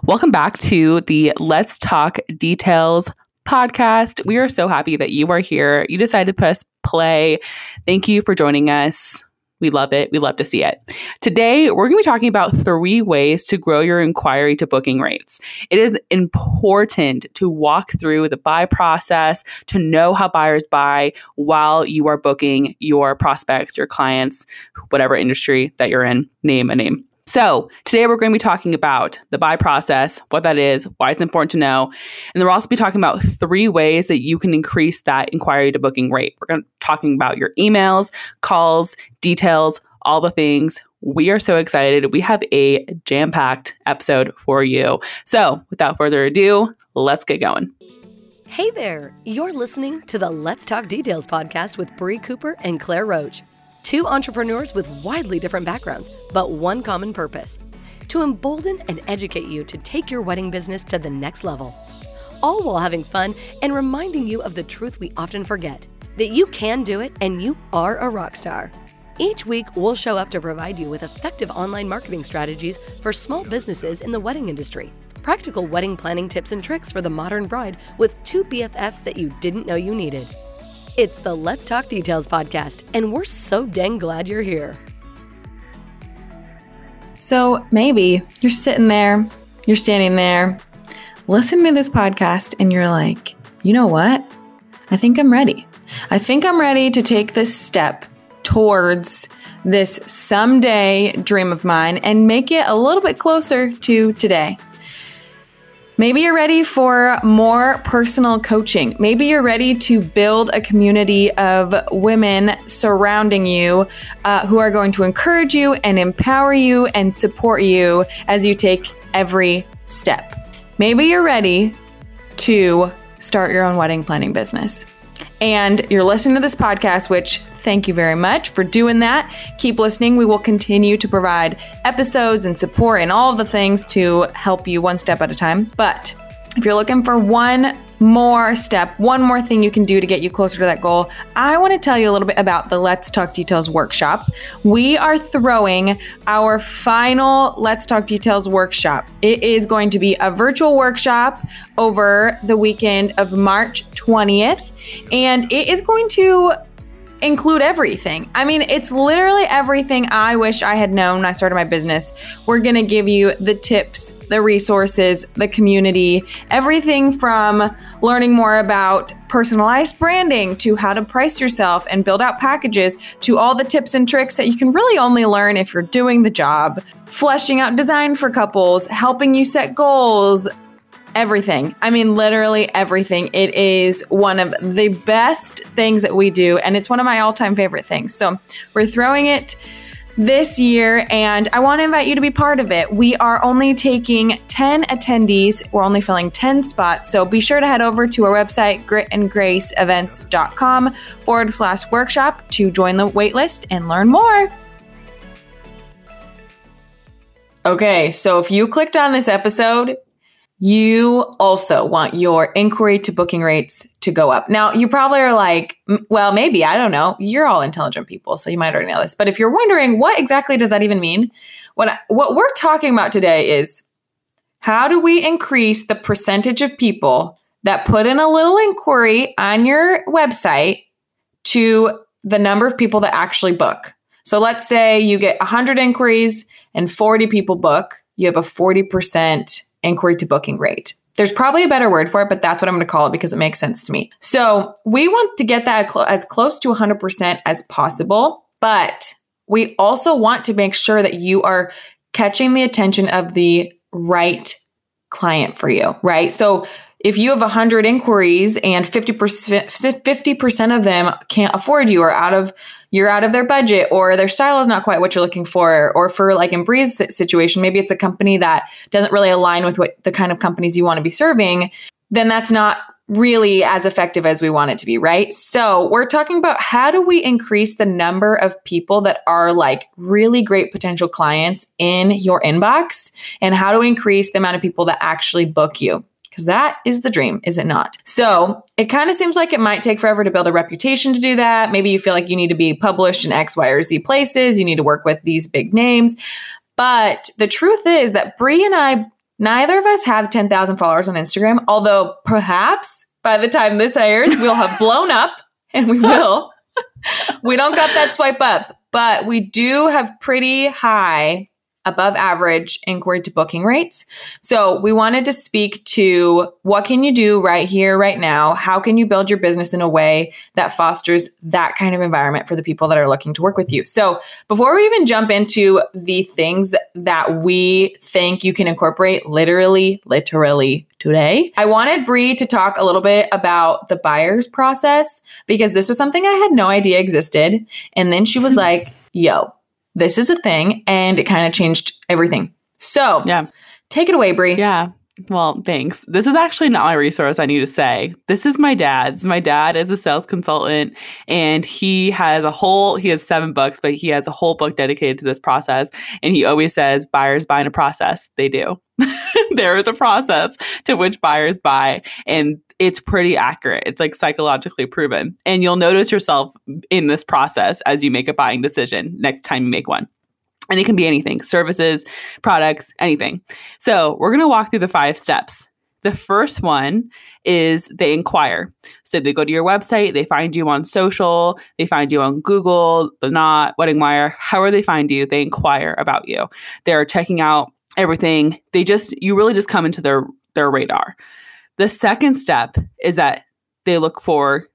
Welcome back to the Let's Talk Details podcast. We are so happy that you are here. You decided to press play. Thank you for joining us. We love it. We love to see it. Today, we're going to be talking about three ways to grow your inquiry to booking rates. It is important to walk through the buy process, to know how buyers buy while you are booking your prospects, your clients, whatever industry that you're in. Name a name. So, today we're going to be talking about the buy process, what that is, why it's important to know. And then we'll also be talking about three ways that you can increase that inquiry to booking rate. We're going to be talking about your emails, calls, details, all the things. We are so excited. We have a jam packed episode for you. So, without further ado, let's get going. Hey there. You're listening to the Let's Talk Details podcast with Bree Cooper and Claire Roach. Two entrepreneurs with widely different backgrounds, but one common purpose to embolden and educate you to take your wedding business to the next level. All while having fun and reminding you of the truth we often forget that you can do it and you are a rock star. Each week, we'll show up to provide you with effective online marketing strategies for small businesses in the wedding industry, practical wedding planning tips and tricks for the modern bride with two BFFs that you didn't know you needed it's the Let's Talk Details podcast, and we're so dang glad you're here. So maybe you're sitting there, you're standing there, listening to this podcast, and you're like, you know what? I think I'm ready. I think I'm ready to take this step towards this someday dream of mine and make it a little bit closer to today. Maybe you're ready for more personal coaching. Maybe you're ready to build a community of women surrounding you uh, who are going to encourage you and empower you and support you as you take every step. Maybe you're ready to start your own wedding planning business. And you're listening to this podcast, which Thank you very much for doing that. Keep listening. We will continue to provide episodes and support and all the things to help you one step at a time. But if you're looking for one more step, one more thing you can do to get you closer to that goal, I want to tell you a little bit about the Let's Talk Details workshop. We are throwing our final Let's Talk Details workshop. It is going to be a virtual workshop over the weekend of March 20th, and it is going to include everything. I mean, it's literally everything I wish I had known when I started my business. We're going to give you the tips, the resources, the community, everything from learning more about personalized branding to how to price yourself and build out packages to all the tips and tricks that you can really only learn if you're doing the job, fleshing out design for couples, helping you set goals, everything. I mean, literally everything. It is one of the best things that we do, and it's one of my all time favorite things. So we're throwing it this year, and I want to invite you to be part of it. We are only taking 10 attendees, we're only filling 10 spots. So be sure to head over to our website, gritandgraceevents.com forward slash workshop to join the waitlist and learn more. Okay, so if you clicked on this episode, you also want your inquiry to booking rates to go up. Now, you probably are like, well, maybe, I don't know. You're all intelligent people, so you might already know this. But if you're wondering, what exactly does that even mean? What, what we're talking about today is how do we increase the percentage of people that put in a little inquiry on your website to the number of people that actually book? So let's say you get 100 inquiries and 40 people book, you have a 40% inquiry to booking rate. There's probably a better word for it, but that's what I'm going to call it because it makes sense to me. So we want to get that as close to 100% as possible, but we also want to make sure that you are catching the attention of the right client for you, right? So if you have 100 inquiries and 50% 50% of them can't afford you or out of you're out of their budget or their style is not quite what you're looking for or for like in Bree's situation maybe it's a company that doesn't really align with what the kind of companies you want to be serving then that's not really as effective as we want it to be, right? So, we're talking about how do we increase the number of people that are like really great potential clients in your inbox and how to increase the amount of people that actually book you because that is the dream, is it not? So it kind of seems like it might take forever to build a reputation to do that. Maybe you feel like you need to be published in X, Y, or Z places. You need to work with these big names. But the truth is that Bree and I Neither of us have 10,000 followers on Instagram, although perhaps by the time this airs, we'll have blown up and we will. we don't got that swipe up, but we do have pretty high above average inquiry to booking rates. So we wanted to speak to what can you do right here, right now? How can you build your business in a way that fosters that kind of environment for the people that are looking to work with you? So before we even jump into the things that we think you can incorporate literally, literally today, I wanted Bree to talk a little bit about the buyer's process because this was something I had no idea existed. And then she was like, yo, this is a thing and it kind of changed everything. So, Yeah. take it away, Bree. Yeah. Well, thanks. This is actually not my resource, I need to say. This is my dad's. My dad is a sales consultant and he has a whole, he has seven books, but he has a whole book dedicated to this process. And he always says buyers buy in a process. They do. there is a process to which buyers buy. And it's pretty accurate. It's like psychologically proven. And you'll notice yourself in this process as you make a buying decision next time you make one. And it can be anything services, products, anything. So, we're going to walk through the five steps. The first one is they inquire. So, they go to your website, they find you on social, they find you on Google, the Knot, Wedding Wire, however they find you, they inquire about you. They're checking out everything. They just, you really just come into their, their radar. The second step is that they look for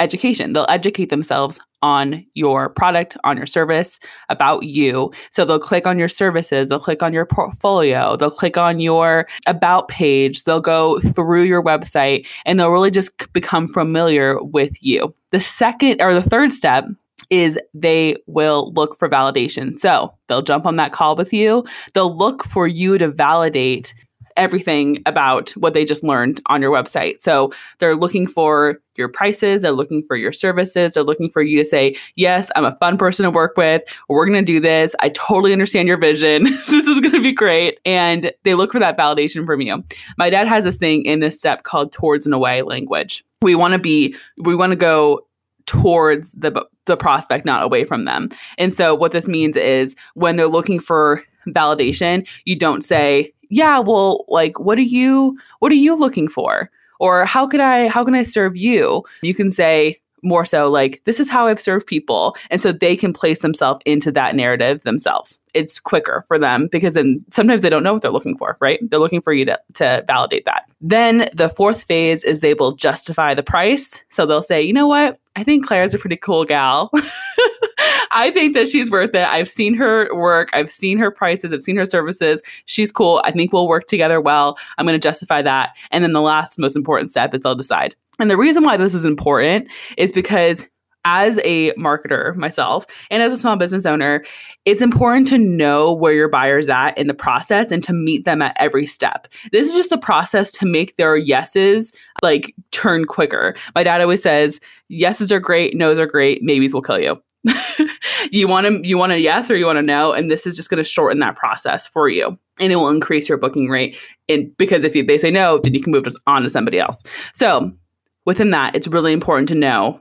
education. They'll educate themselves on your product, on your service, about you. So they'll click on your services, they'll click on your portfolio, they'll click on your about page, they'll go through your website, and they'll really just become familiar with you. The second or the third step is they will look for validation. So they'll jump on that call with you. They'll look for you to validate everything about what they just learned on your website. So they're looking for your prices, they're looking for your services, they're looking for you to say, Yes, I'm a fun person to work with. We're going to do this. I totally understand your vision. this is going to be great. And they look for that validation from you. My dad has this thing in this step called towards and away language. We want to be, we want to go towards the the prospect not away from them. And so what this means is when they're looking for validation, you don't say, "Yeah, well, like what are you what are you looking for?" or "How could I how can I serve you?" You can say more so like this is how I've served people and so they can place themselves into that narrative themselves. It's quicker for them because then sometimes they don't know what they're looking for, right? They're looking for you to to validate that. Then the fourth phase is they will justify the price. So they'll say, "You know what? I think Claire's a pretty cool gal. I think that she's worth it. I've seen her work. I've seen her prices. I've seen her services. She's cool. I think we'll work together well. I'm going to justify that. And then the last most important step is I'll decide. And the reason why this is important is because as a marketer myself and as a small business owner, it's important to know where your buyer's at in the process and to meet them at every step. This is just a process to make their yeses like turn quicker. My dad always says, yeses are great, nos are great, maybes will kill you. you want to you want a yes or you want to no and this is just going to shorten that process for you. And it will increase your booking rate and because if you, they say no then you can move on to somebody else. So within that it's really important to know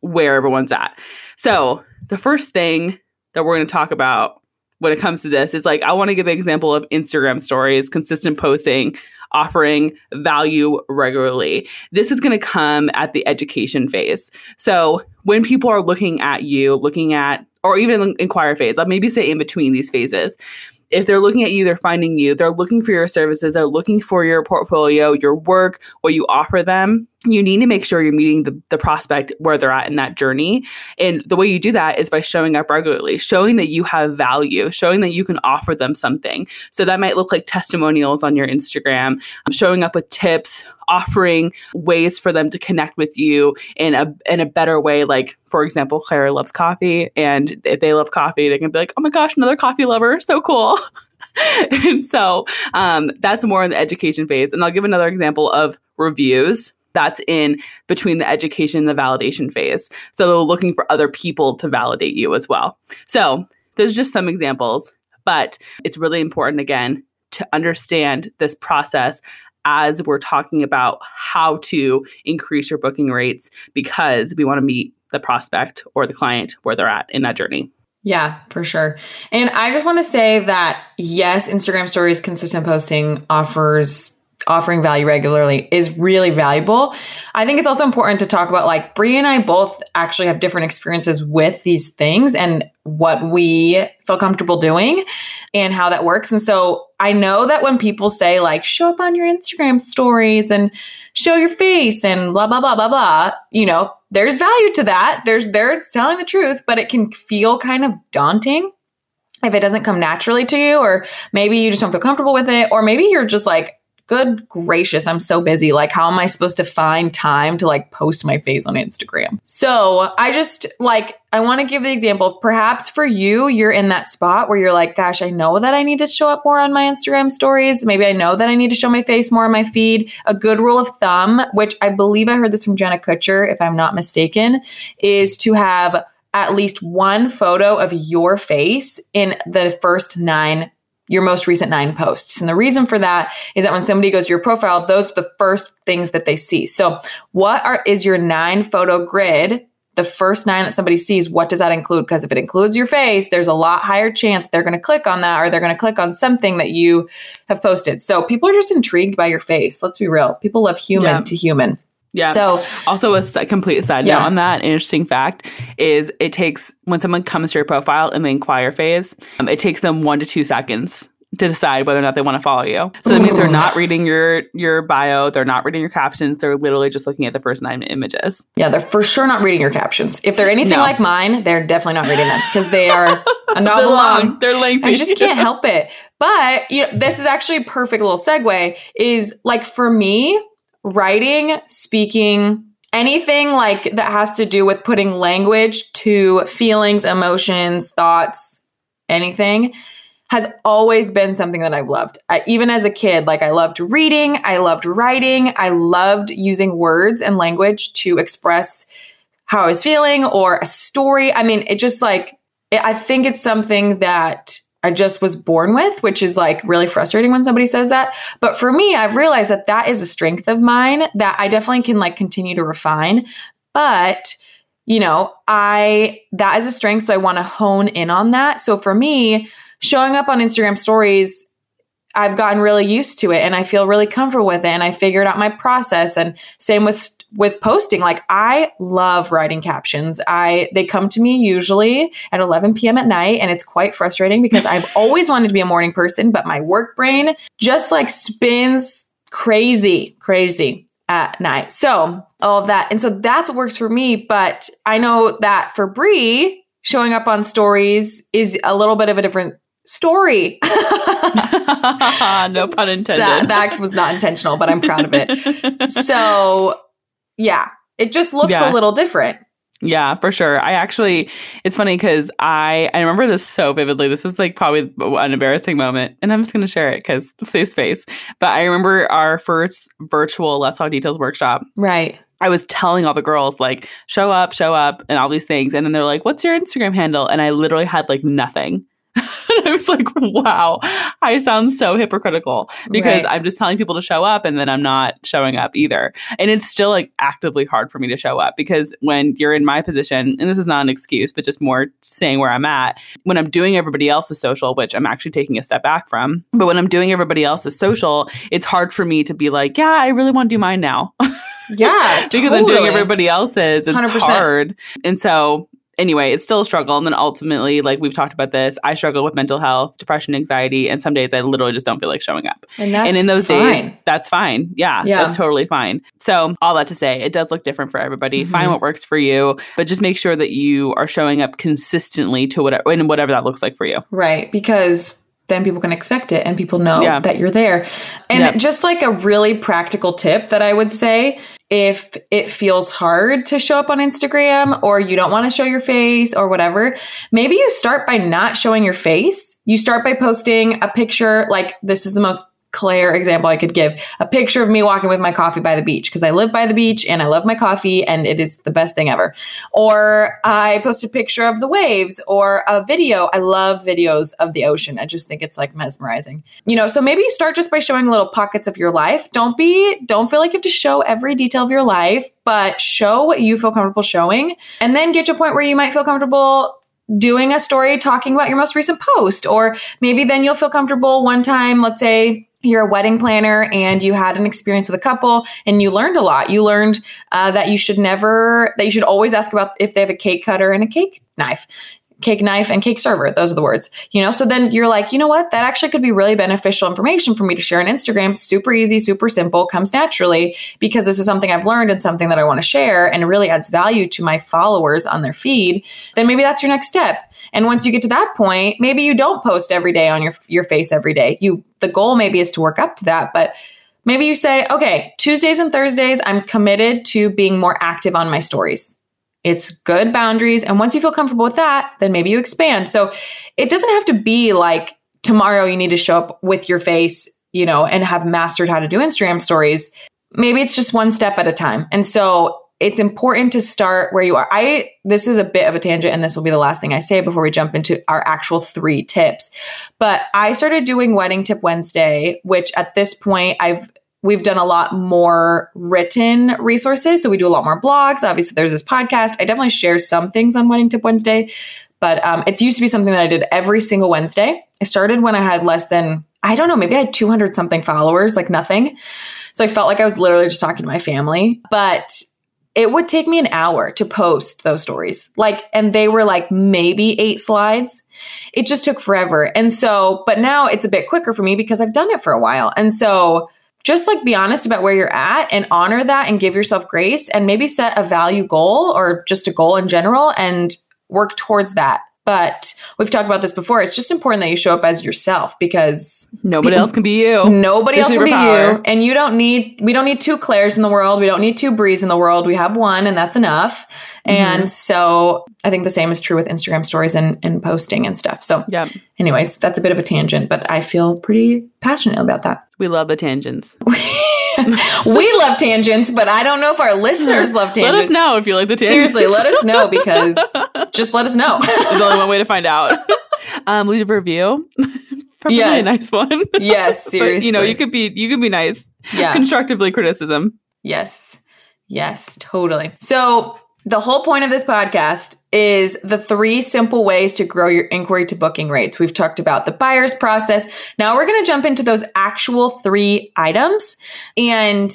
where everyone's at. So the first thing that we're going to talk about when it comes to this is like i want to give an example of instagram stories consistent posting offering value regularly. This is going to come at the education phase. So when people are looking at you, looking at, or even inquire phase, I'll maybe say in between these phases. If they're looking at you, they're finding you, they're looking for your services, they're looking for your portfolio, your work, what you offer them. You need to make sure you're meeting the, the prospect where they're at in that journey. And the way you do that is by showing up regularly, showing that you have value, showing that you can offer them something. So that might look like testimonials on your Instagram, showing up with tips, offering ways for them to connect with you in a in a better way. Like, for example, Claire loves coffee. And if they love coffee, they can be like, oh my gosh, another coffee lover. So cool. and so um, that's more in the education phase. And I'll give another example of reviews. That's in between the education and the validation phase. So looking for other people to validate you as well. So there's just some examples, but it's really important again to understand this process as we're talking about how to increase your booking rates because we want to meet the prospect or the client where they're at in that journey. Yeah, for sure. And I just want to say that yes, Instagram stories consistent posting offers offering value regularly is really valuable. I think it's also important to talk about like Bree and I both actually have different experiences with these things and what we feel comfortable doing and how that works. And so I know that when people say like show up on your Instagram stories and show your face and blah blah blah blah blah, you know, there's value to that. There's they're telling the truth, but it can feel kind of daunting if it doesn't come naturally to you or maybe you just don't feel comfortable with it or maybe you're just like good gracious, I'm so busy. Like, how am I supposed to find time to like post my face on Instagram? So I just like, I want to give the example of perhaps for you, you're in that spot where you're like, gosh, I know that I need to show up more on my Instagram stories. Maybe I know that I need to show my face more on my feed. A good rule of thumb, which I believe I heard this from Jenna Kutcher, if I'm not mistaken, is to have at least one photo of your face in the first nine your most recent nine posts. And the reason for that is that when somebody goes to your profile, those are the first things that they see. So, what are is your nine photo grid? The first nine that somebody sees, what does that include? Because if it includes your face, there's a lot higher chance they're going to click on that or they're going to click on something that you have posted. So people are just intrigued by your face. Let's be real. People love human yeah. to human. Yeah. So, also a complete side yeah. note on that, interesting fact is it takes when someone comes to your profile in the inquire phase, um, it takes them one to two seconds to decide whether or not they want to follow you. So that means they're not reading your your bio, they're not reading your captions, they're literally just looking at the first nine images. Yeah, they're for sure not reading your captions. If they're anything no. like mine, they're definitely not reading them because they are a novel they're long. They're lengthy. I just can't help it. But you know, this is actually a perfect little segue. Is like for me, writing, speaking, anything like that has to do with putting language to feelings, emotions, thoughts, anything has always been something that I've loved. I, even as a kid, like I loved reading, I loved writing, I loved using words and language to express how I was feeling or a story. I mean, it just like, it, I think it's something that I just was born with, which is like really frustrating when somebody says that. But for me, I've realized that that is a strength of mine that I definitely can like continue to refine. But, you know, I, that is a strength. So I want to hone in on that. So for me, showing up on Instagram stories, I've gotten really used to it and I feel really comfortable with it and I figured out my process and same with with posting like I love writing captions. I they come to me usually at 11 p.m. at night and it's quite frustrating because I've always wanted to be a morning person but my work brain just like spins crazy crazy at night. So, all of that. And so that's what works for me, but I know that for Bree, showing up on stories is a little bit of a different story. no pun intended. That was not intentional, but I'm proud of it. so, yeah, it just looks yeah. a little different. Yeah, for sure. I actually, it's funny because I I remember this so vividly. This was like probably an embarrassing moment, and I'm just going to share it because safe space. But I remember our first virtual Let's Talk Details workshop. Right. I was telling all the girls like show up, show up, and all these things, and then they're like, "What's your Instagram handle?" And I literally had like nothing. I was like, wow, I sound so hypocritical because right. I'm just telling people to show up and then I'm not showing up either. And it's still like actively hard for me to show up because when you're in my position, and this is not an excuse, but just more saying where I'm at, when I'm doing everybody else's social, which I'm actually taking a step back from, but when I'm doing everybody else's social, it's hard for me to be like, yeah, I really want to do mine now. Yeah, because totally. I'm doing everybody else's. It's 100%. hard, and so anyway, it's still a struggle. And then ultimately, like we've talked about this, I struggle with mental health, depression, anxiety, and some days I literally just don't feel like showing up. And, and in those fine. days, that's fine. Yeah, yeah, that's totally fine. So, all that to say, it does look different for everybody. Mm-hmm. Find what works for you, but just make sure that you are showing up consistently to whatever and whatever that looks like for you. Right, because then people can expect it and people know yeah. that you're there. And yep. just like a really practical tip that I would say if it feels hard to show up on Instagram or you don't want to show your face or whatever, maybe you start by not showing your face. You start by posting a picture like this is the most Claire example I could give a picture of me walking with my coffee by the beach because I live by the beach and I love my coffee and it is the best thing ever. Or I post a picture of the waves or a video. I love videos of the ocean. I just think it's like mesmerizing. You know, so maybe start just by showing little pockets of your life. Don't be, don't feel like you have to show every detail of your life, but show what you feel comfortable showing and then get to a point where you might feel comfortable doing a story talking about your most recent post. Or maybe then you'll feel comfortable one time, let's say you're a wedding planner and you had an experience with a couple and you learned a lot. You learned uh, that you should never, that you should always ask about if they have a cake cutter and a cake knife cake knife and cake server. Those are the words, you know? So then you're like, you know what? That actually could be really beneficial information for me to share on Instagram. Super easy, super simple, comes naturally because this is something I've learned and something that I want to share and it really adds value to my followers on their feed. Then maybe that's your next step. And once you get to that point, maybe you don't post every day on your your face every day. You the goal maybe is to work up to that, but maybe you say, okay, Tuesdays and Thursdays, I'm committed to being more active on my stories. It's good boundaries. And once you feel comfortable with that, then maybe you expand. So it doesn't have to be like tomorrow you need to show up with your face, you know, and have mastered how to do Instagram stories. Maybe it's just one step at a time. And so it's important to start where you are. I this is a bit of a tangent and this will be the last thing I say before we jump into our actual 3 tips. But I started doing Wedding Tip Wednesday, which at this point I've we've done a lot more written resources. So we do a lot more blogs. Obviously, there's this podcast. I definitely share some things on Wedding Tip Wednesday, but um, it used to be something that I did every single Wednesday. I started when I had less than, I don't know, maybe I had 200 something followers, like nothing. So I felt like I was literally just talking to my family. But it would take me an hour to post those stories. Like, and they were like maybe eight slides. It just took forever. And so, but now it's a bit quicker for me because I've done it for a while. And so, just like be honest about where you're at and honor that and give yourself grace and maybe set a value goal or just a goal in general and work towards that. But we've talked about this before. It's just important that you show up as yourself because nobody people, else can be you. Nobody else can be you. And you don't need, we don't need two Claires in the world. We don't need two Brees in the world. We have one and that's enough. Mm-hmm. And so I think the same is true with Instagram stories and, and posting and stuff. So, yeah. anyways, that's a bit of a tangent, but I feel pretty passionate about that. We love the tangents. we love tangents, but I don't know if our listeners love tangents. Let us know if you like the tangents. Seriously, let us know because just let us know. There's only one way to find out. Um, leave a review. Probably yes. a nice one. Yes, seriously. but, you know, you could be you could be nice. Yeah. Constructively criticism. Yes. Yes, totally. So the whole point of this podcast is the three simple ways to grow your inquiry to booking rates. We've talked about the buyer's process. Now we're going to jump into those actual three items. And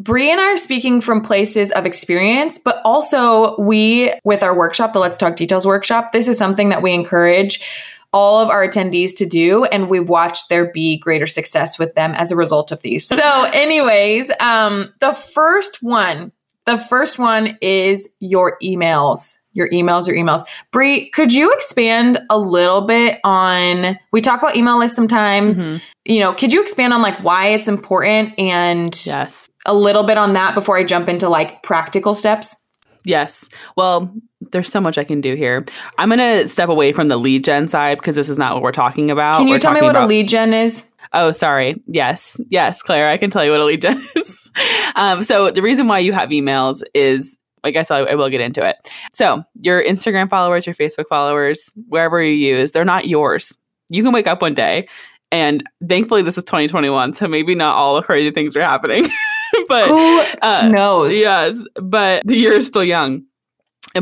Bree and I are speaking from places of experience, but also we, with our workshop, the Let's Talk Details workshop, this is something that we encourage all of our attendees to do and we've watched there be greater success with them as a result of these so anyways um, the first one the first one is your emails. Your emails, your emails. Bree, could you expand a little bit on we talk about email lists sometimes. Mm-hmm. You know, could you expand on like why it's important and yes. a little bit on that before I jump into like practical steps? Yes. Well, there's so much I can do here. I'm going to step away from the lead gen side because this is not what we're talking about. Can you we're tell me what about- a lead gen is? Oh, sorry. Yes. Yes, Claire, I can tell you what a lead gen is. um, so the reason why you have emails is I guess I, I, will get into it. So your Instagram followers, your Facebook followers, wherever you use, they're not yours. You can wake up one day and thankfully this is 2021, so maybe not all the crazy things are happening. but who uh, knows? Yes, but the year is still young.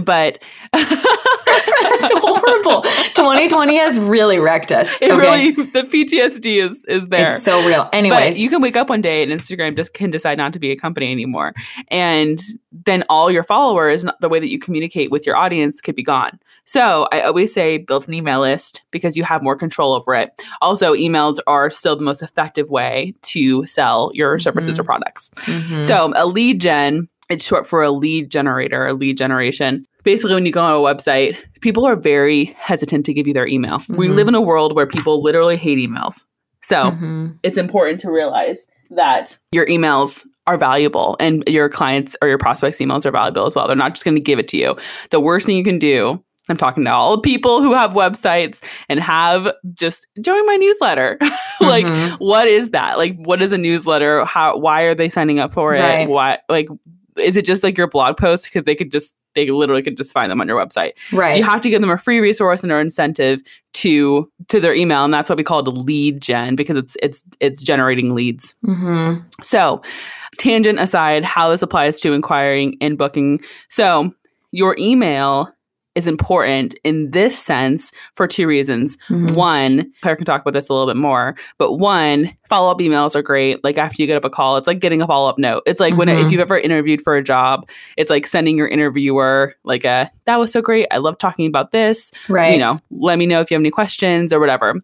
But That's horrible. 2020 has really wrecked us. It okay? really the PTSD is is there. It's so real. Anyways, but you can wake up one day and Instagram just can decide not to be a company anymore, and then all your followers, the way that you communicate with your audience, could be gone. So I always say build an email list because you have more control over it. Also, emails are still the most effective way to sell your services mm-hmm. or products. Mm-hmm. So a lead gen it's short for a lead generator, a lead generation. Basically, when you go on a website, people are very hesitant to give you their email. Mm-hmm. We live in a world where people literally hate emails. So mm-hmm. it's important to realize that your emails are valuable and your clients or your prospects' emails are valuable as well. They're not just going to give it to you. The worst thing you can do I'm talking to all the people who have websites and have just join my newsletter. like, mm-hmm. what is that? Like, what is a newsletter? How? Why are they signing up for it? Right. Why? Like, is it just like your blog post because they could just they literally could just find them on your website. Right. You have to give them a free resource and or incentive to to their email and that's what we call it a lead gen because it's it's it's generating leads. Mm-hmm. so tangent aside how this applies to inquiring and booking. So your email is important in this sense for two reasons. Mhm. One, Claire can talk about this a little bit more, but one, follow up emails are great. Like after you get up a call, it's like getting a follow up note. It's like when Mhm. if you've ever interviewed for a job, it's like sending your interviewer like a that was so great. I love talking about this. Right. You know, let me know if you have any questions or whatever.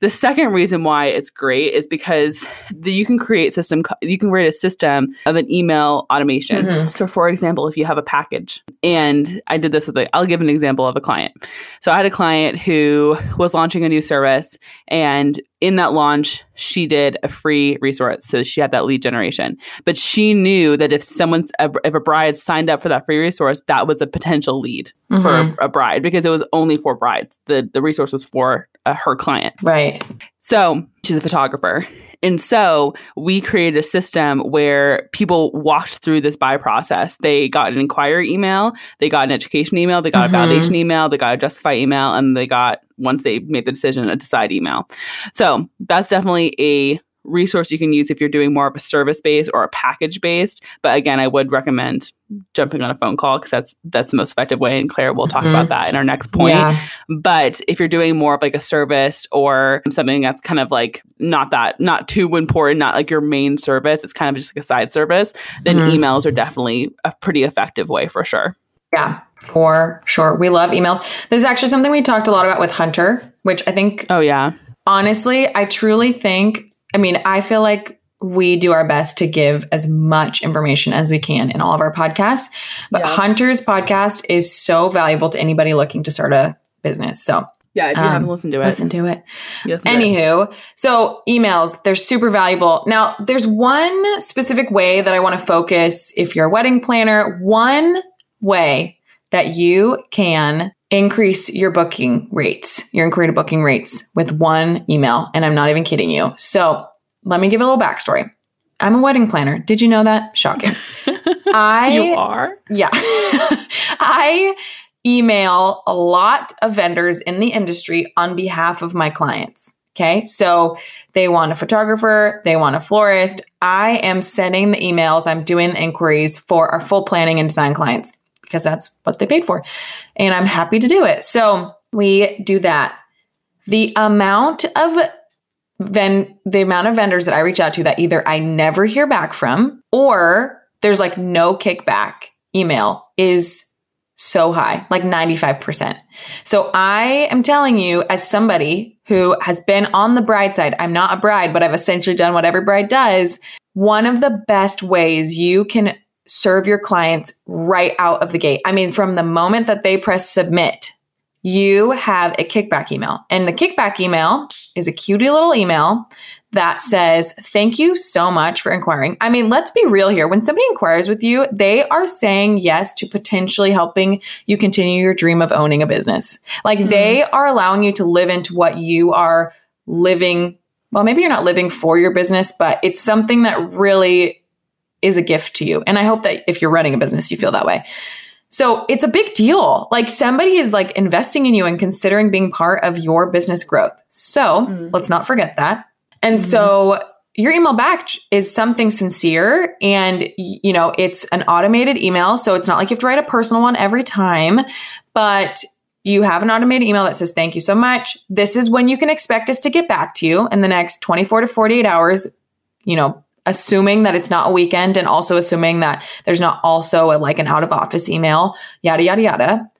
The second reason why it's great is because the, you can create system you can create a system of an email automation. Mhm. So for example, if you have a package and I did this with a, I'll give an example of a client. So I had a client who was launching a new service and in that launch she did a free resource so she had that lead generation but she knew that if someone's if a bride signed up for that free resource that was a potential lead Mhm. for a bride because it was only for brides the the resource was for uh, her client Right. So she's a photographer. And so we created a system where people walked through this buy process. They got an inquiry email, they got an education email, they got Mhm. a validation email, they got a justify email, and they got, once they made the decision, a decide email. So that's definitely a resource you can use if you're doing more of a service based or a package based. But again, I would recommend jumping on a phone call because that's that's the most effective way. And Claire will talk Mhm. about that in our next point. Yeah. But if you're doing more of like a service or something that's kind of like not that, not too important, not like your main service, it's kind of just like a side service, then Mhm. emails are definitely a pretty effective way for sure. Yeah, for sure. We love emails. This is actually something we talked a lot about with Hunter, which I think Oh, yeah. honestly, I truly think, I mean, I feel like we do our best to give as much information as we can in all of our podcasts. But Yeah. Hunter's podcast is so valuable to anybody looking to start a business. So Yeah. If you Um, haven't listened to it, listen to it. listen to it. Anywho, so emails, they're super valuable. Now, there's one specific way that I want to focus if you're a wedding planner, one way that you can increase your booking rates, your inquiry to booking rates with one email. And I'm not even kidding you. So let me give a little backstory. I'm a wedding planner. Did you know that? Shocking. I you are? yeah. I email a lot of vendors in the industry on behalf of my clients. Okay. So they want a photographer, they want a florist. I am sending the emails, I'm doing the inquiries for our full planning and design clients because that's what they paid for. And I'm happy to do it. So we do that. The amount of then the amount of vendors that I reach out to that either I never hear back from or there's like no kickback email is so high, like 95%. So I am telling you, as somebody who has been on the bride side, I'm not a bride, but I've essentially done what every bride does. One of the best ways you can serve your clients right out of the gate. I mean, from the moment that they press submit, you have a kickback email. And the kickback email is a cutie little email that says, Thank you so much for inquiring. I mean, let's be real here. When somebody inquires with you, they are saying yes to potentially helping you continue your dream of owning a business. Like hmm. they are allowing you to live into what you are living. Well, maybe you're not living for your business, but it's something that really is a gift to you. And I hope that if you're running a business, you feel that way. So it's a big deal. Like somebody is like investing in you and considering being part of your business growth. So Mm. let's not forget that. And Mhm. so your email back is something sincere and you know it's an automated email so it's not like you have to write a personal one every time but you have an automated email that says thank you so much this is when you can expect us to get back to you in the next 24 to 48 hours you know assuming that it's not a weekend and also assuming that there's not also a, like an out of office email yada yada yada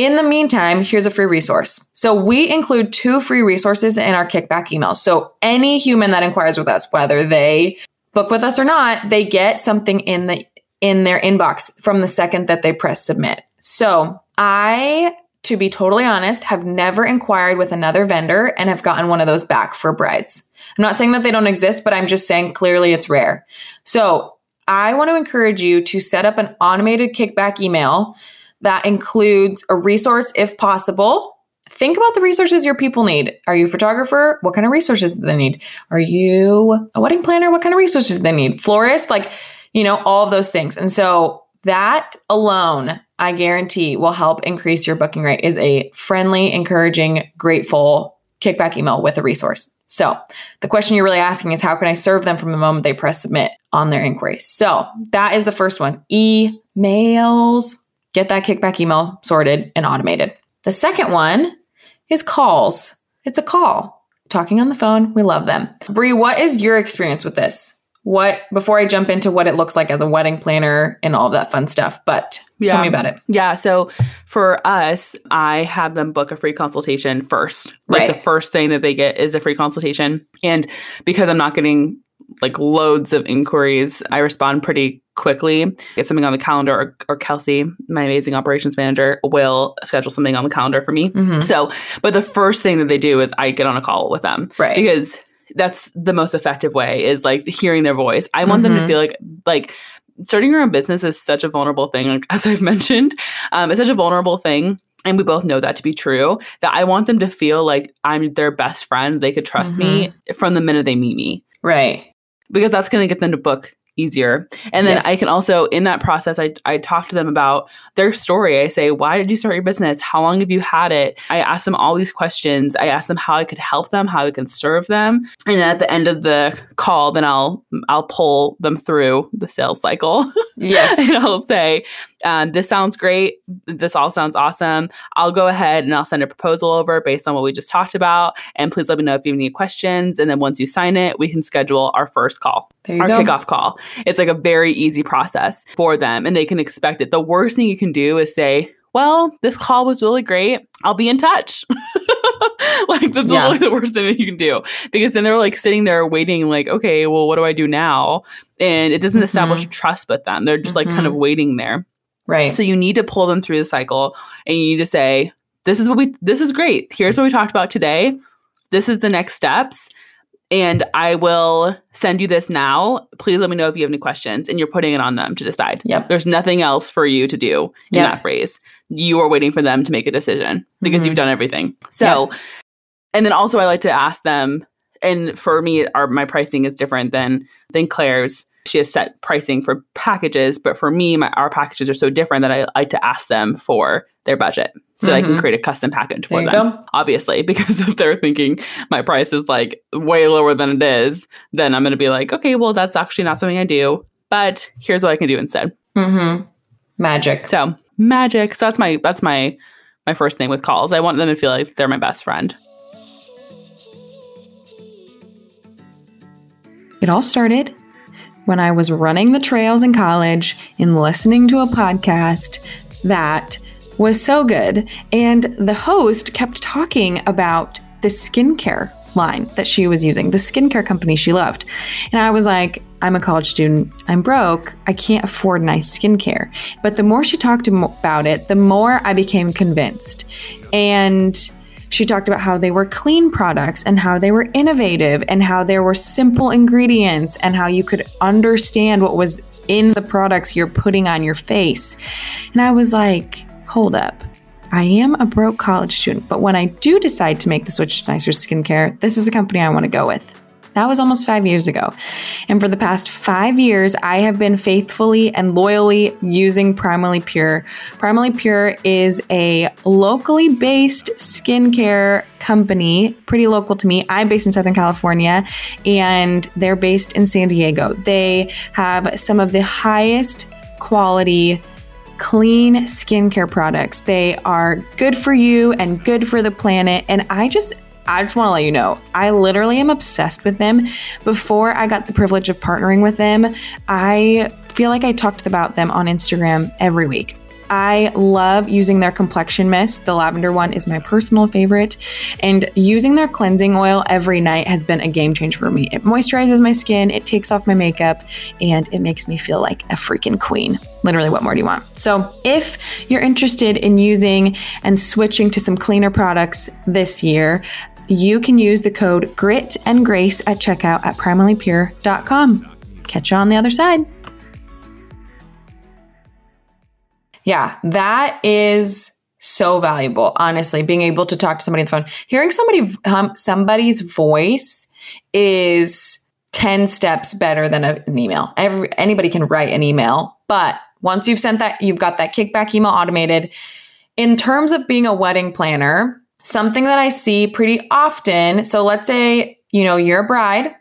in the meantime, here's a free resource. So we include two free resources in our kickback emails. So any human that inquires with us, whether they book with us or not, they get something in the in their inbox from the second that they press submit. So I, to be totally honest, have never inquired with another vendor and have gotten one of those back for brides. I'm not saying that they don't exist, but I'm just saying clearly it's rare. So I want to encourage you to set up an automated kickback email that includes a resource if possible. Think about the resources your people need. Are you a photographer? What kind of resources do they need? Are you a wedding planner? What kind of resources do they need? Florist? Like, you know, all of those things. And so that alone, I guarantee will help increase your booking rate is a friendly, encouraging, grateful kickback email with a resource. So the question you're really asking is how can I serve them from the moment they press submit on their inquiries? So that is the first one. Emails get that kickback email sorted and automated. The second one is calls. It's a call. Talking on the phone, we love them. Bree, what is your experience with this? What before I jump into what it looks like as a wedding planner and all that fun stuff, but Yeah. tell me about it. Yeah. So for us, I have them book a free consultation first. Like Right. the first thing that they get is a free consultation. And because I'm not getting like loads of inquiries, I respond pretty quickly. Get something on the calendar, or, or Kelsey, my amazing operations manager, will schedule something on the calendar for me. Mhm. So, but the first thing that they do is I get on a call with them Right. because that's the most effective way is like hearing their voice. I want them to Mhm. feel like like starting your own business is such a vulnerable thing. Like as I've mentioned, um, it's such a vulnerable thing. And we both know that to be true. That I want them to feel like I'm their best friend. They could trust me from the minute they meet me Right. because that's going to get them to book easier. And then Yes. I can also, in that process, I, I talk to them about their story. I say, why did you start your business? How long have you had it? I ask them all these questions. I ask them how I could help them, how I can serve them. And at the end of the call, then I'll I'll pull them through the sales cycle. Yes. and I'll say, um, this sounds great. This all sounds awesome. I'll go ahead and I'll send a proposal over based on what we just talked about. And please let me know if you have any questions. And then once you sign it, we can schedule our first call our go. kickoff call. It's like a very easy process for them and they can expect it. The worst thing you can do is say, well, this call was really great. I'll be in touch. like that's Yeah. literally the worst thing that you can do because then they're like sitting there waiting like okay well what do i do now and it doesn't establish trust with them they're just like kind of waiting there Right. so you need to pull them through the cycle and you need to say, this is what we this is great. Here's what we talked about today. This is the next steps. And I will send you this now. Please let me know if you have any questions. And you're putting it on them to decide. Yep. There's nothing else for you to do in Yep. that phrase. You are waiting for them to make a decision because Mhm. you've done everything. So, and then also I like to ask them, and for me, our my pricing is different than than Claire's. She has set pricing for packages, but for me, my our packages are so different that I like to ask them for their budget so that I can Mhm. create a custom package for them. go. Obviously, because if they're thinking my price is like way lower than it is, then I'm going to be like, okay, well, that's actually not something I do, but here's what I can do instead. Mm-hmm. Magic. So magic. So that's my that's my my first thing with calls. I want them to feel like they're my best friend. It all started when I was running the trails in college and listening to a podcast that was so good. And the host kept talking about the skincare line that she was using, the skincare company she loved. And I was like, I'm a college student. I'm broke. I can't afford nice skincare. But the more she talked about it, the more I became convinced. And she talked about how they were clean products and how they were innovative and how there were simple ingredients and how you could understand what was in the products you're putting on your face. And I was like, hold up. I am a broke college student, but when I do decide to make the switch to nicer skincare, this is a company I want to go with. That was almost five years ago. And for the past five years, I have been faithfully and loyally using Primally Pure. Primally Pure is a locally based skincare company, pretty local to me. I'm based in Southern California and they're based in San Diego. They have some of the highest quality clean skincare products. They are good for you and good for the planet. And I just I just want to let you know, I literally am obsessed with them. Before I got the privilege of partnering with them, I feel like I talked about them on Instagram every week. I love using their complexion mist. The lavender one is my personal favorite. And using their cleansing oil every night has been a game changer for me. It moisturizes my skin, it takes off my makeup, and it makes me feel like a freaking queen. Literally, what more do you want? So, if you're interested in using and switching to some cleaner products this year, you can use the code GRIT and GRACE at checkout at primallypure.com. Catch you on the other side. Yeah, that is so valuable. Honestly, being able to talk to somebody on the phone, hearing somebody um, somebody's voice is ten steps better than a- an email. Every anybody can write an email, but once you've sent that, you've got that kickback email automated. In terms of being a wedding planner, something that I see pretty often. So let's say you know you're a bride,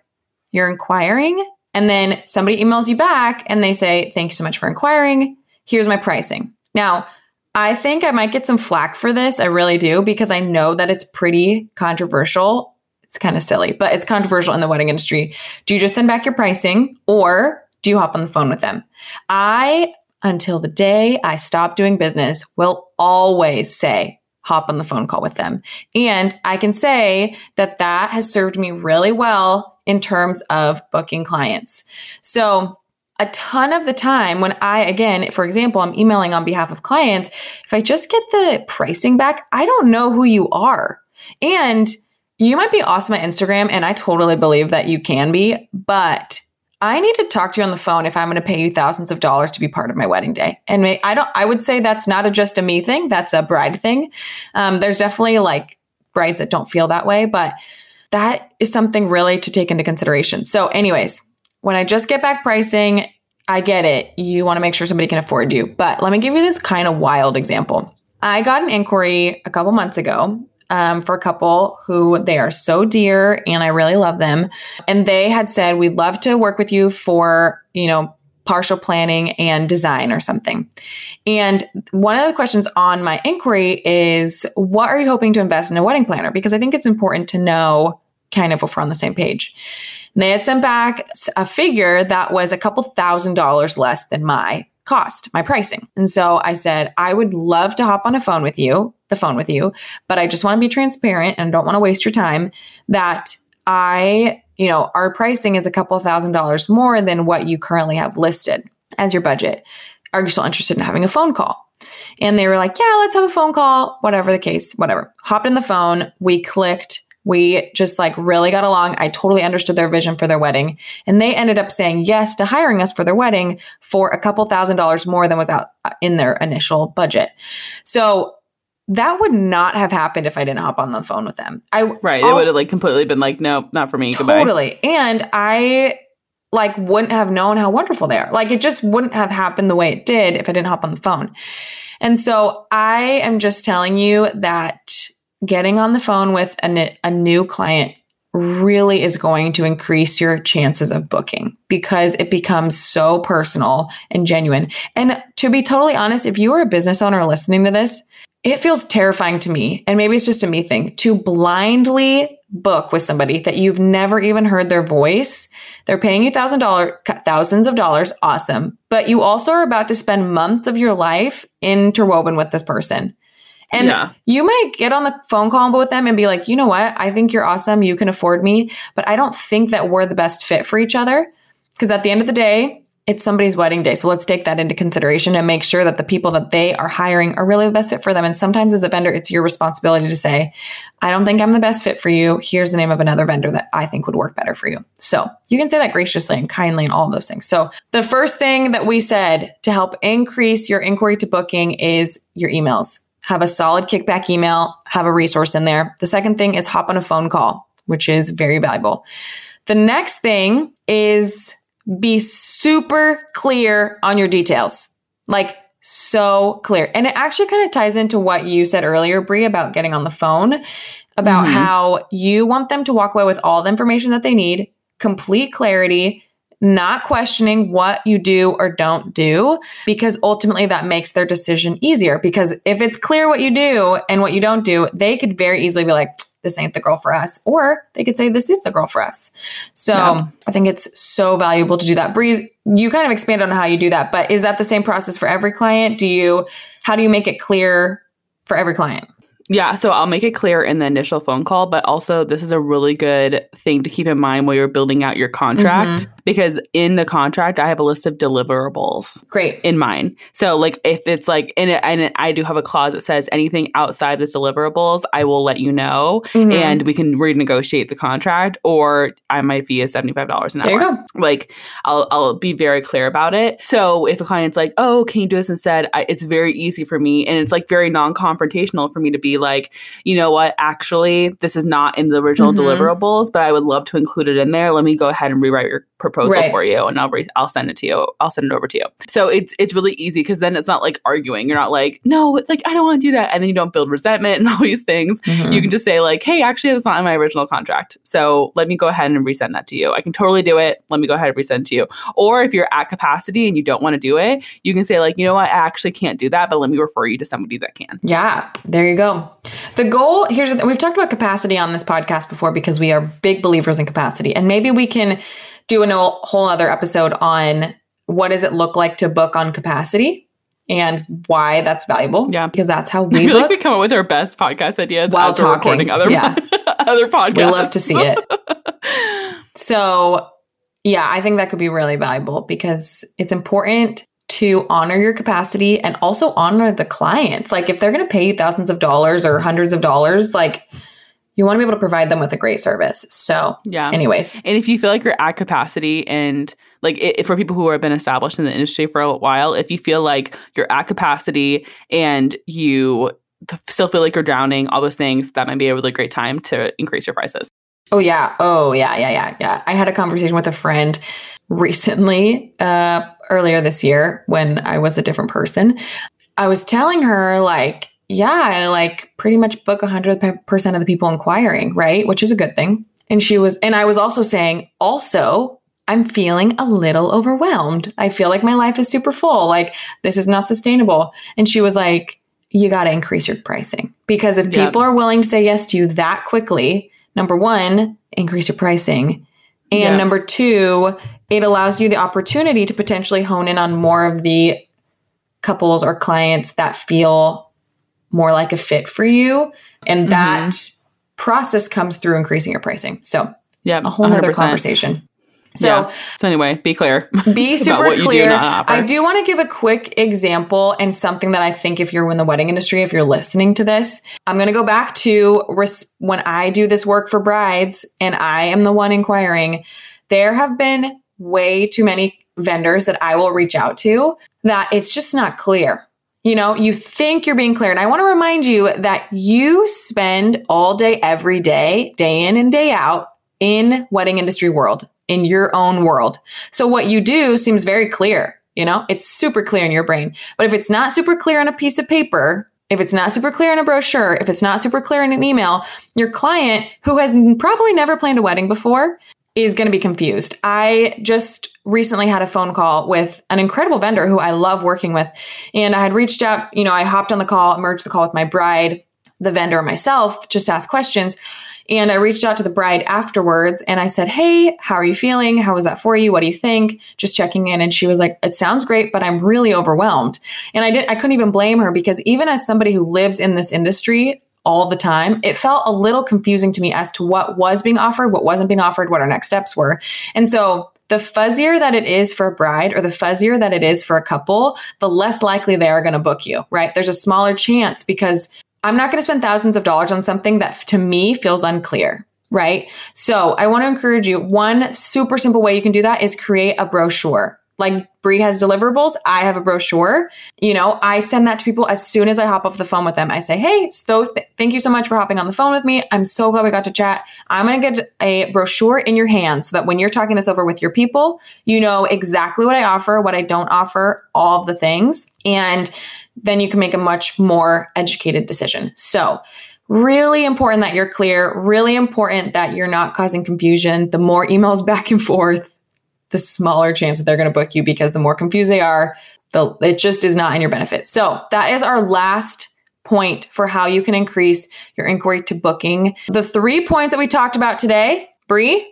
you're inquiring, and then somebody emails you back and they say, "Thank you so much for inquiring." here's my pricing. Now, I think I might get some flack for this. I really do because I know that it's pretty controversial. It's kind of silly, but it's controversial in the wedding industry. Do you just send back your pricing or do you hop on the phone with them? I, until the day I stop doing business, will always say, hop on the phone call with them. And I can say that that has served me really well in terms of booking clients. So, a ton of the time when I, again, for example, I'm emailing on behalf of clients, if I just get the pricing back, I don't know who you are. And you might be awesome at Instagram, and I totally believe that you can be, but I need to talk to you on the phone if I'm going to pay you thousands of dollars to be part of my wedding day. And may, I don't, I would say that's not a just a me thing. That's a bride thing. Um, there's definitely like brides that don't feel that way, but that is something really to take into consideration. So, anyways, when I just get back pricing, I get it. You want to make sure somebody can afford you. But let me give you this kind of wild example. I got an inquiry a couple months ago um, for a couple who they are so dear and I really love them. And they had said, We'd love to work with you for, you know, partial planning and design or something. And one of the questions on my inquiry is, What are you hoping to invest in a wedding planner? Because I think it's important to know kind of if we're on the same page. And they had sent back a figure that was a couple thousand dollars less than my cost, my pricing. And so I said, I would love to hop on a phone with you, the phone with you, but I just want to be transparent and don't want to waste your time that I, you know, our pricing is a couple thousand dollars more than what you currently have listed as your budget. Are you still interested in having a phone call? And they were like, yeah, let's have a phone call, whatever the case, whatever. Hopped in the phone. We clicked we just like really got along. I totally understood their vision for their wedding. And they ended up saying yes to hiring us for their wedding for a couple thousand dollars more than was out uh, in their initial budget. So that would not have happened if I didn't hop on the phone with them. I right. Also, it would have like completely been like, no, not for me. Totally. And I like wouldn't have known how wonderful they are. Like it just wouldn't have happened the way it did if I didn't hop on the phone. And so I am just telling you that getting on the phone with a, a new client really is going to increase your chances of booking because it becomes so personal and genuine. And to be totally honest, if you are a business owner listening to this, it feels terrifying to me, and maybe it's just a me thing, to blindly book with somebody that you've never even heard their voice. They're paying you thousand dollar thousands of dollars, awesome. But you also are about to spend months of your life interwoven with this person. And yeah. you might get on the phone call with them and be like, you know what? I think you're awesome. You can afford me, but I don't think that we're the best fit for each other. Because at the end of the day, it's somebody's wedding day. So let's take that into consideration and make sure that the people that they are hiring are really the best fit for them. And sometimes as a vendor, it's your responsibility to say, I don't think I'm the best fit for you. Here's the name of another vendor that I think would work better for you. So you can say that graciously and kindly and all those things. So the first thing that we said to help increase your inquiry to booking is your emails have a solid kickback email, have a resource in there. The second thing is hop on a phone call, which is very valuable. The next thing is be super clear on your details. Like so clear. And it actually kind of ties into what you said earlier, Bree, about getting on the phone, about mm-hmm. how you want them to walk away with all the information that they need, complete clarity, not questioning what you do or don't do, because ultimately that makes their decision easier. Because if it's clear what you do and what you don't do, they could very easily be like, this ain't the girl for us. Or they could say, this is the girl for us. So yeah. I think it's so valuable to do that. Breeze, you kind of expand on how you do that, but is that the same process for every client? Do you, how do you make it clear for every client? Yeah, so I'll make it clear in the initial phone call, but also this is a really good thing to keep in mind while you're building out your contract mm-hmm. Because in the contract I have a list of deliverables. Great. In mine. So like if it's like in it and I do have a clause that says anything outside this deliverables, I will let you know mm-hmm. and we can renegotiate the contract or I might fee a $75 an hour. There you go. Like I'll I'll be very clear about it. So if a client's like, "Oh, can you do this instead?" I, it's very easy for me and it's like very non-confrontational for me to be like, you know what, actually, this is not in the original mm-hmm. deliverables, but I would love to include it in there. Let me go ahead and rewrite your proposal proposal Right. for you, and I'll re- I'll send it to you. I'll send it over to you. So it's it's really easy because then it's not like arguing. You're not like no, it's like I don't want to do that, and then you don't build resentment and all these things. Mhm. You can just say like, hey, actually, that's not in my original contract. So let me go ahead and resend that to you. I can totally do it. Let me go ahead and resend to you. Or if you're at capacity and you don't want to do it, you can say like, you know what, I actually can't do that, but let me refer you to somebody that can. Yeah, there you go. The goal here's we've talked about capacity on this podcast before because we are big believers in capacity, and maybe we can do a whole other episode on what does it look like to book on capacity and why that's valuable. Yeah. because that's how I we feel book. like we come up with our best podcast ideas While as we're recording talking. other Yeah. other podcasts. we love to see it. So, yeah, I think that could be really valuable because it's important to honor your capacity and also honor the clients. Like, if they're going to pay you thousands of dollars or hundreds of dollars, like, you want to be able to provide them with a great service. So, yeah. anyways, And if you feel like you're at capacity and like i for people who have been established in the industry for a while, if you feel like you're at capacity and you still feel like you're drowning, all those things, that might be a really great time to increase your prices. Oh yeah. Oh yeah, yeah, yeah, yeah. I had a conversation with a friend recently, uh, earlier this year when I was a different person. I was telling her like, yeah, I like pretty much book hundred percent of the people inquiring, right? Which is a good thing. And she was, and I was also saying, also, I'm feeling a little overwhelmed. I feel like my life is super full. Like this is not sustainable. And she was like, you got to increase your pricing because if Yeah. people are willing to say yes to you that quickly, number one, increase your pricing. And Yeah. number two, it allows you the opportunity to potentially hone in on more of the couples or clients that feel more like a fit for you. And Mm-hmm. that process comes through increasing your pricing. So Yeah. a whole nother 100%. conversation. So yeah. So anyway, be clear. be super do clear. offer. I do want to give a quick example and something that I think if you're in the wedding industry, if you're listening to this, I'm going to go back to res- when I do this work for brides and I am the one inquiring. There have been way too many vendors that I will reach out to that it's just not clear. You know, you think you're being clear. And I want to remind you that you spend all day, every day, day in and day out in wedding industry world, in your own world. So what you do seems very clear, you know, it's super clear in your brain. But if it's not super clear on a piece of paper, if it's not super clear in a brochure, if it's not super clear in an email, your client who has probably never planned a wedding before is going to be confused. I just recently had a phone call with an incredible vendor who I love working with. And I had reached out, you know, I hopped on the call, merged the call with my bride, the vendor, myself, just to ask questions. And I reached out to the bride afterwards and I said, Hey, how are you feeling? How was that for you? What do you think? Just checking in. And she was like, It sounds great, but I'm really overwhelmed. And I didn't I couldn't even blame her because even as somebody who lives in this industry all the time, it felt a little confusing to me as to what was being offered, what wasn't being offered, what our next steps were. And so the fuzzier that it is for a bride or the fuzzier that it is for a couple, the less likely they are going to book you, right? There's a smaller chance because I'm not going to spend thousands of dollars on something that to me feels unclear, right? So I want to encourage you. One super simple way you can do that is create a brochure. Like Bree has deliverables, I have a brochure. You know, I send that to people as soon as I hop off the phone with them. I say, "Hey, so th- thank you so much for hopping on the phone with me. I'm so glad we got to chat. I'm going to get a brochure in your hand so that when you're talking this over with your people, you know exactly what I offer, what I don't offer, all of the things, and then you can make a much more educated decision." So, really important that you're clear, really important that you're not causing confusion. The more emails back and forth, the smaller chance that they're going to book you because the more confused they are, the it just is not in your benefit. So that is our last point for how you can increase your inquiry to booking. The three points that we talked about today, Bree,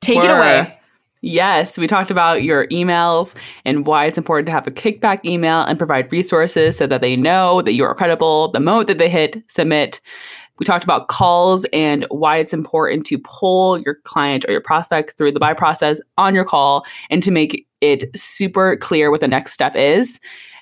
take it away. Yes, we talked about your emails and why it's important to have a kickback email and provide resources so that they know that you are credible the moment that they hit submit. We talked about calls and why it's important to pull your client or your prospect through the buy process on your call and to make it super clear what the next step is.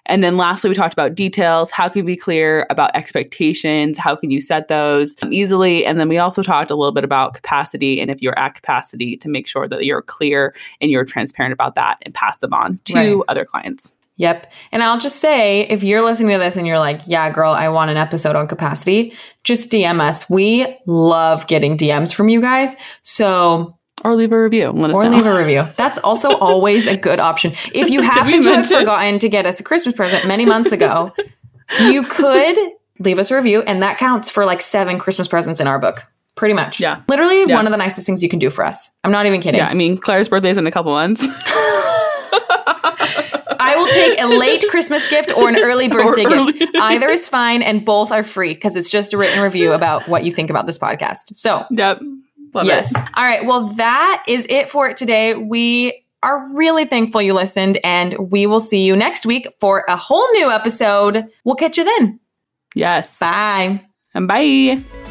And then lastly, we talked about details. How can you be clear about expectations? How can you set those um, easily? And then we also talked a little bit about capacity and if you're at capacity to make sure that you're clear and you're transparent about that and pass them on to Right. other clients. Yep. And I'll just say if you're listening to this and you're like, yeah, girl, I want an episode on capacity, just DM us. We love getting DMs from you guys. So Or leave a review. Let us or know. leave a review. That's also always a good option. If you happen to have mention- forgotten to get us a Christmas present many months ago, you could leave us a review, and that counts for like seven Christmas presents in our book. Pretty much. Yeah. Literally Yeah. one of the nicest things you can do for us. I'm not even kidding. yeah, I mean, Claire's birthday is in a couple months. I will take a late Christmas gift or an early birthday early. gift. Either is fine, and both are free because it's just a written review about what you think about this podcast. So, yep. Love yes. it. All right. Well, that is it for it today. We are really thankful you listened, and we will see you next week for a whole new episode. We'll catch you then. Yes. Bye. And bye.